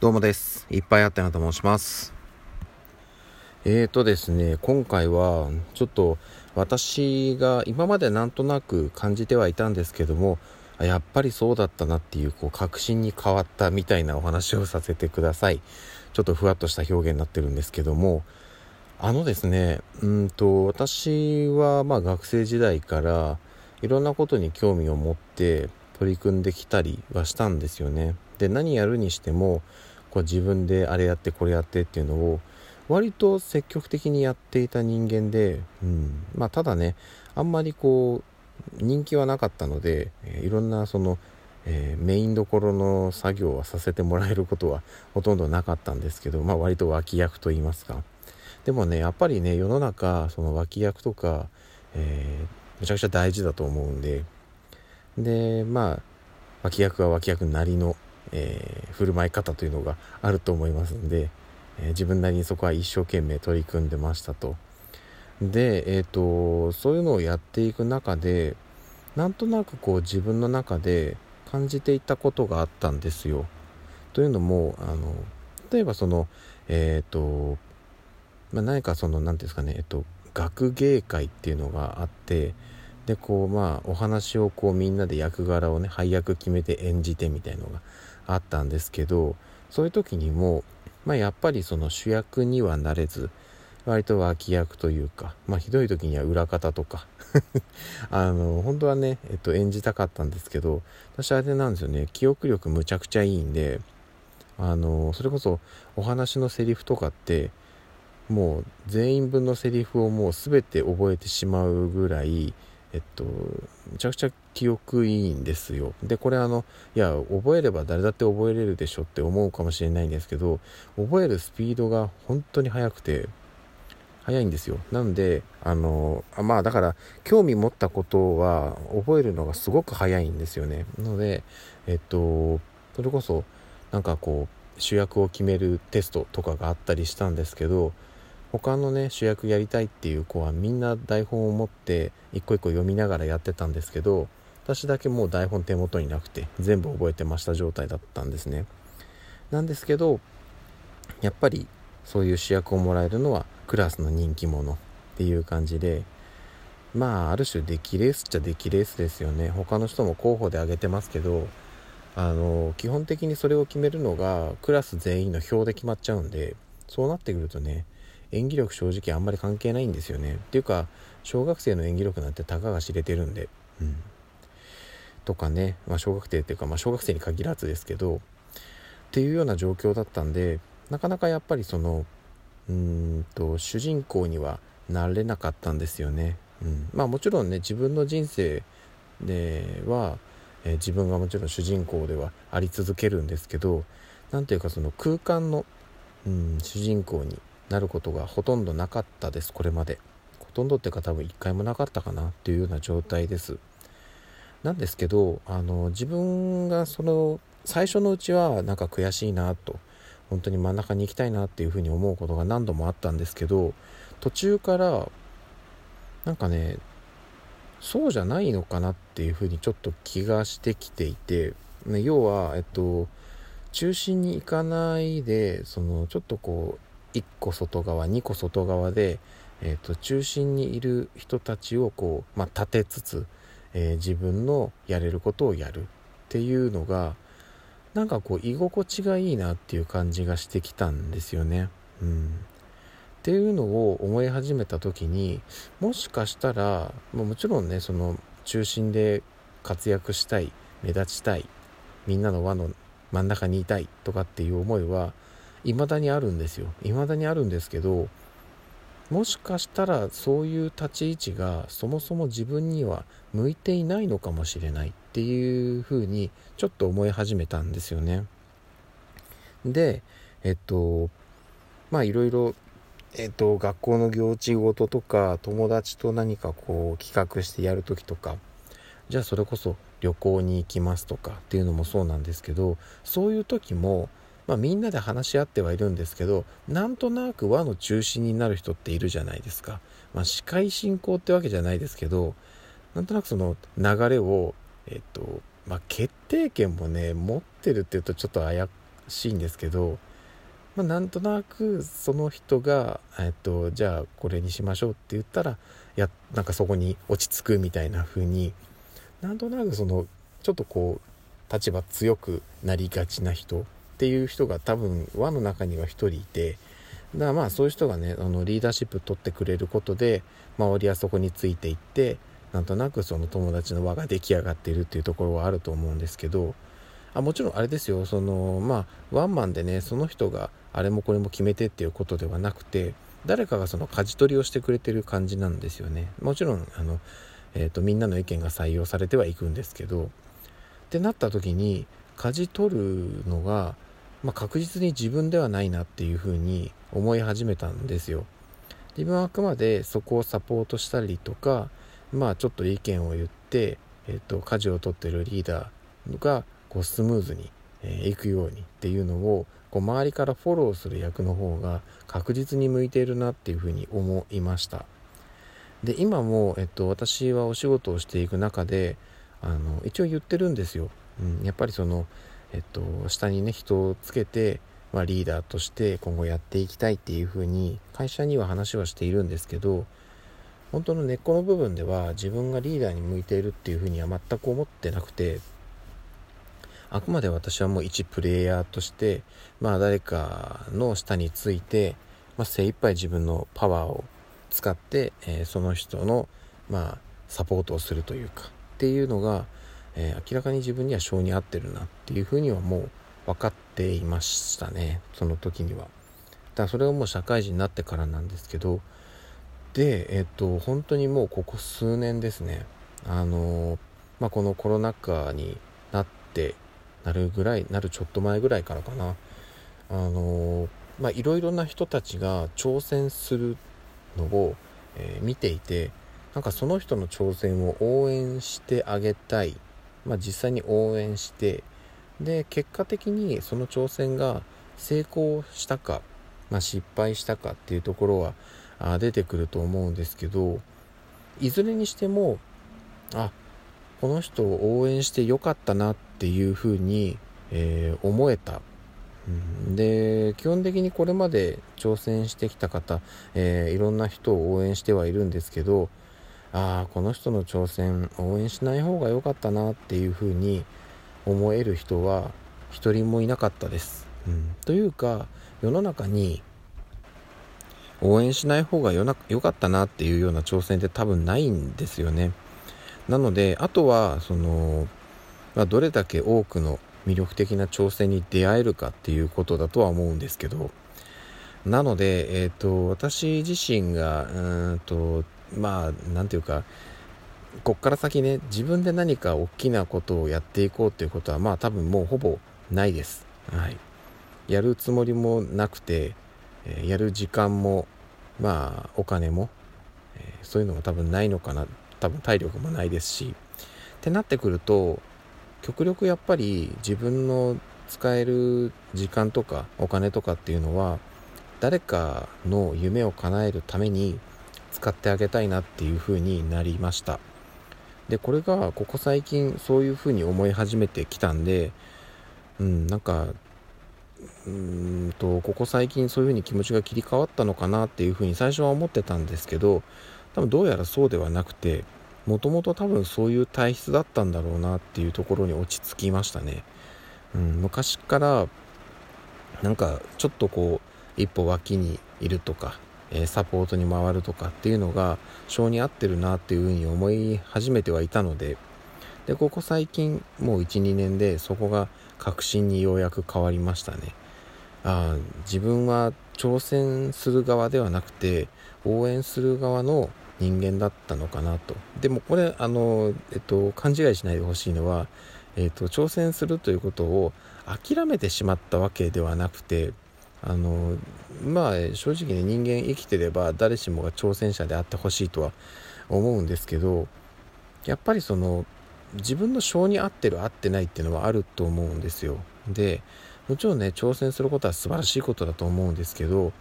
どうもです。いっぱいあったなと申します。えーとですね、今回はちょっと私が今までなんとなく感じてはいたんですけども、やっぱりそうだったなっていうこう確信に変わったみたいなお話をさせてください。ちょっとふわっとした表現になってるんですけども、あのですね、うんと私はまあ学生時代からいろんなことに興味を持って取り組んできたりはしたんですよね。で何やるにしてもこう自分であれやってこれやってっていうのを割と積極的にやっていた人間で、うん。まあ、ただねあんまりこう人気はなかったので、え、いろんなその、えー、メインどころの作業はさせてもらえることはほとんどなかったんですけど、まあ、割と脇役と言いますか。でもねやっぱりね世の中その脇役とか、えー、めちゃくちゃ大事だと思うんで。でまあ脇役は脇役なりのえー、振る舞い方というのがあると思いますんで、えー、自分なりにそこは一生懸命取り組んでましたと。で、えーと、そういうのをやっていく中でなんとなくこう自分の中で感じていたことがあったんですよ。というのもあの例えばそのえっ、ー、と、まあ、何かその何ていうんですかね、えっ、と、学芸会っていうのがあってでこうまあお話をこうみんなで役柄をね配役決めて演じてみたいのがあったんですけどそういう時にも、まあ、やっぱりその主役にはなれず割と脇役というか、まあ、ひどい時には裏方とか あの本当はね、えっと、演じたかったんですけど私あれなんですよね記憶力むちゃくちゃいいんであのそれこそお話のセリフとかってもう全員分のセリフをもう全て覚えてしまうぐらいえっと、めちゃくちゃ記憶いいんですよ。で、これあの、いや、覚えれば誰だって覚えれるでしょって思うかもしれないんですけど、覚えるスピードが本当に速くて、速いんですよ。なんで、あの、あまあだから、興味持ったことは覚えるのがすごく早いんですよね。なので、えっと、それこそ、なんかこう、主役を決めるテストとかがあったりしたんですけど、他のね主役やりたいっていう子はみんな台本を持って一個一個読みながらやってたんですけど私だけもう台本手元になくて全部覚えてました状態だったんですね。なんですけどやっぱりそういう主役をもらえるのはクラスの人気者っていう感じでまあある種出来レースっちゃ出来レースですよね。他の人も候補で挙げてますけどあの基本的にそれを決めるのがクラス全員の票で決まっちゃうんでそうなってくるとね演技力正直あんまり関係ないんですよね。っていうか小学生の演技力なんてたかが知れてるんで、うん、とかね、まあ、小学生っていうか、まあ、小学生に限らずですけど。っていうような状況だったんでなかなかやっぱりそのうんと主人公にはなれなかったんですよね、うん、まあもちろんね自分の人生では、えー、自分がもちろん主人公ではあり続けるんですけど何ていうかその空間の、うん、主人公になることがほとんどなかったです。これまで。ほとんどっていうか多分一回もなかったかなっていうような状態です。なんですけどあの自分がその最初のうちはなんか悔しいなと本当に真ん中に行きたいなっていうふうに思うことが何度もあったんですけど途中からなんかねそうじゃないのかなっていうふうにちょっと気がしてきていて、ね、要はえっと中心に行かないでそのちょっとこう1個外側2個外側で、えーと、中心にいる人たちをこう、まあ、立てつつ、えー、自分のやれることをやるっていうのがなんかこう居心地がいいなっていう感じがしてきたんですよね。うん、っていうのを思い始めた時にもしかしたらもちろんねその中心で活躍したい目立ちたいみんなの輪の真ん中にいたいとかっていう思いは未だにあるんですよ。未だにあるんですけどもしかしたらそういう立ち位置がそもそも自分には向いていないのかもしれないっていうふうにちょっと思い始めたんですよね。でえっとまあいろいろえっと学校の行事ごととか友達と何かこう企画してやる時とかじゃあそれこそ旅行に行きますとかっていうのもそうなんですけどそういう時もまあ、みんなで話し合ってはいるんですけどなんとなく輪の中心になる人っているじゃないですか、まあ、司会進行ってわけじゃないですけどなんとなくその流れをえっとまあ、決定権もね持ってるっていうとちょっとあやしいんですけど、まあ、なんとなくその人が、えっと、じゃあこれにしましょうって言ったらやなんかそこに落ち着くみたいな風になんとなくそのちょっとこう立場強くなりがちな人っていう人が多分輪の中には1人いてだからまあそういう人がねあのリーダーシップ取ってくれることで周りはそこについていってなんとなくその友達の輪が出来上がっているっていうところはあると思うんですけどあもちろんあれですよそのまあワンマンでねその人があれもこれも決めてっていうことではなくて誰かがその舵取りをしてくれてる感じなんですよね。もちろんあの、えーと、みんなの意見が採用されてはいくんですけどってなった時に舵取るのが、まあ、確実に自分ではないなっていうふうに思い始めたんですよ。自分はあくまでそこをサポートしたりとかまあちょっと意見を言って、えーと、舵を取ってるリーダーがこうスムーズに、えー、いくようにっていうのをこう周りからフォローする役の方が確実に向いているなっていうふうに思いました。で今も、えっと、私はお仕事をしていく中であの一応言ってるんですよ、うん、やっぱりその、えっと、下にね人をつけて、まあ、リーダーとして今後やっていきたいっていうふうに会社には話はしているんですけど本当の根っこの部分では自分がリーダーに向いているっていうふうには全く思ってなくてあくまで私はもう一プレイヤーとして、まあ誰かの下について、まあ、精一杯自分のパワーを使って、えー、その人の、まあ、サポートをするというかっていうのが、えー、明らかに自分には性に合ってるなっていうふうにはもう分かっていましたね。その時には。だからそれはもう社会人になってからなんですけどでえっ、と本当にもうここ数年ですね。あのまあ、このコロナ禍になってなるぐらいなるちょっと前ぐらいからかな。あのまあいろいろな人たちが挑戦するのを、えー、見ていてなんかその人の挑戦を応援してあげたい、まあ、実際に応援してで結果的にその挑戦が成功したか、まあ、失敗したかっていうところはあ出てくると思うんですけどいずれにしてもあこの人を応援してよかったなっていうふうに、えー、思えた、で基本的にこれまで挑戦してきた方、えー、いろんな人を応援してはいるんですけどああこの人の挑戦応援しない方が良かったなっていうふうに思える人は一人もいなかったです、うん、というか世の中に応援しない方がよな良かったなっていうような挑戦って多分ないんですよね。なのであとはその、まあ、どれだけ多くの魅力的な挑戦に出会えるかっていうことだとは思うんですけど。なので、えーと、私自身がうんとまあ何て言うかこっから先ね自分で何か大きなことをやっていこうっていうことはまあ多分もうほぼないです。はい、やるつもりもなくて、え、やる時間もまあお金も、え、そういうのも多分ないのかな。多分体力もないですし。ってなってくると極力やっぱり自分の使える時間とかお金とかっていうのは誰かの夢を叶えるために使ってあげたいなっていう風になりました。でこれがここ最近そういう風に思い始めてきたんでうんなんかうんとここ最近そういう風に気持ちが切り替わったのかなっていう風に最初は思ってたんですけど多分どうやらそうではなくてもともと多分そういう体質だったんだろうなっていうところに落ち着きましたね、うん、昔からなんかちょっとこう一歩脇にいるとか、え、サポートに回るとかっていうのが性に合ってるなっていうふうに思い始めてはいたのででここ最近もう12年でそこが確信にようやく変わりましたね。あ自分は挑戦する側ではなくて応援する側の人間だったのかなと。でもこれあの、えっと、勘違いしないでほしいのは、えっと、挑戦するということを諦めてしまったわけではなくてあのまあ正直ね人間生きてれば誰しもが挑戦者であってほしいとは思うんですけどやっぱりその自分の性に合ってる合ってないっていうのはあると思うんですよ。でもちろんね挑戦することは素晴らしいことだと思うんですけど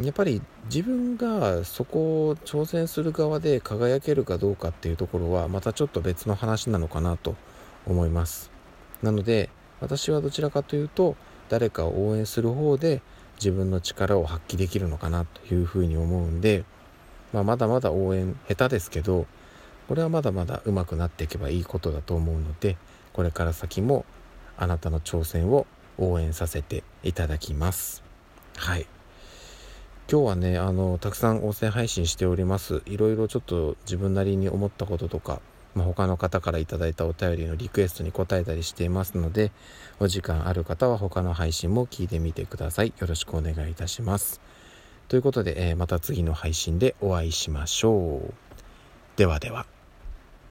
やっぱり自分がそこを挑戦する側で輝けるかどうかっていうところはまたちょっと別の話なのかなと思います。なので私はどちらかというと誰かを応援する方で自分の力を発揮できるのかなというふうに思うんで、まあ、まだまだ応援下手ですけどこれはまだまだ上手くなっていけばいいことだと思うのでこれから先もあなたの挑戦を応援させていただきます。はい。今日はねあのたくさん音声配信しております。いろいろちょっと自分なりに思ったこととか、まあ、他の方から頂いたお便りのリクエストに答えたりしていますのでお時間ある方は他の配信も聞いてみてください。よろしくお願いいたします。ということで、えー、また次の配信でお会いしましょう。ではでは。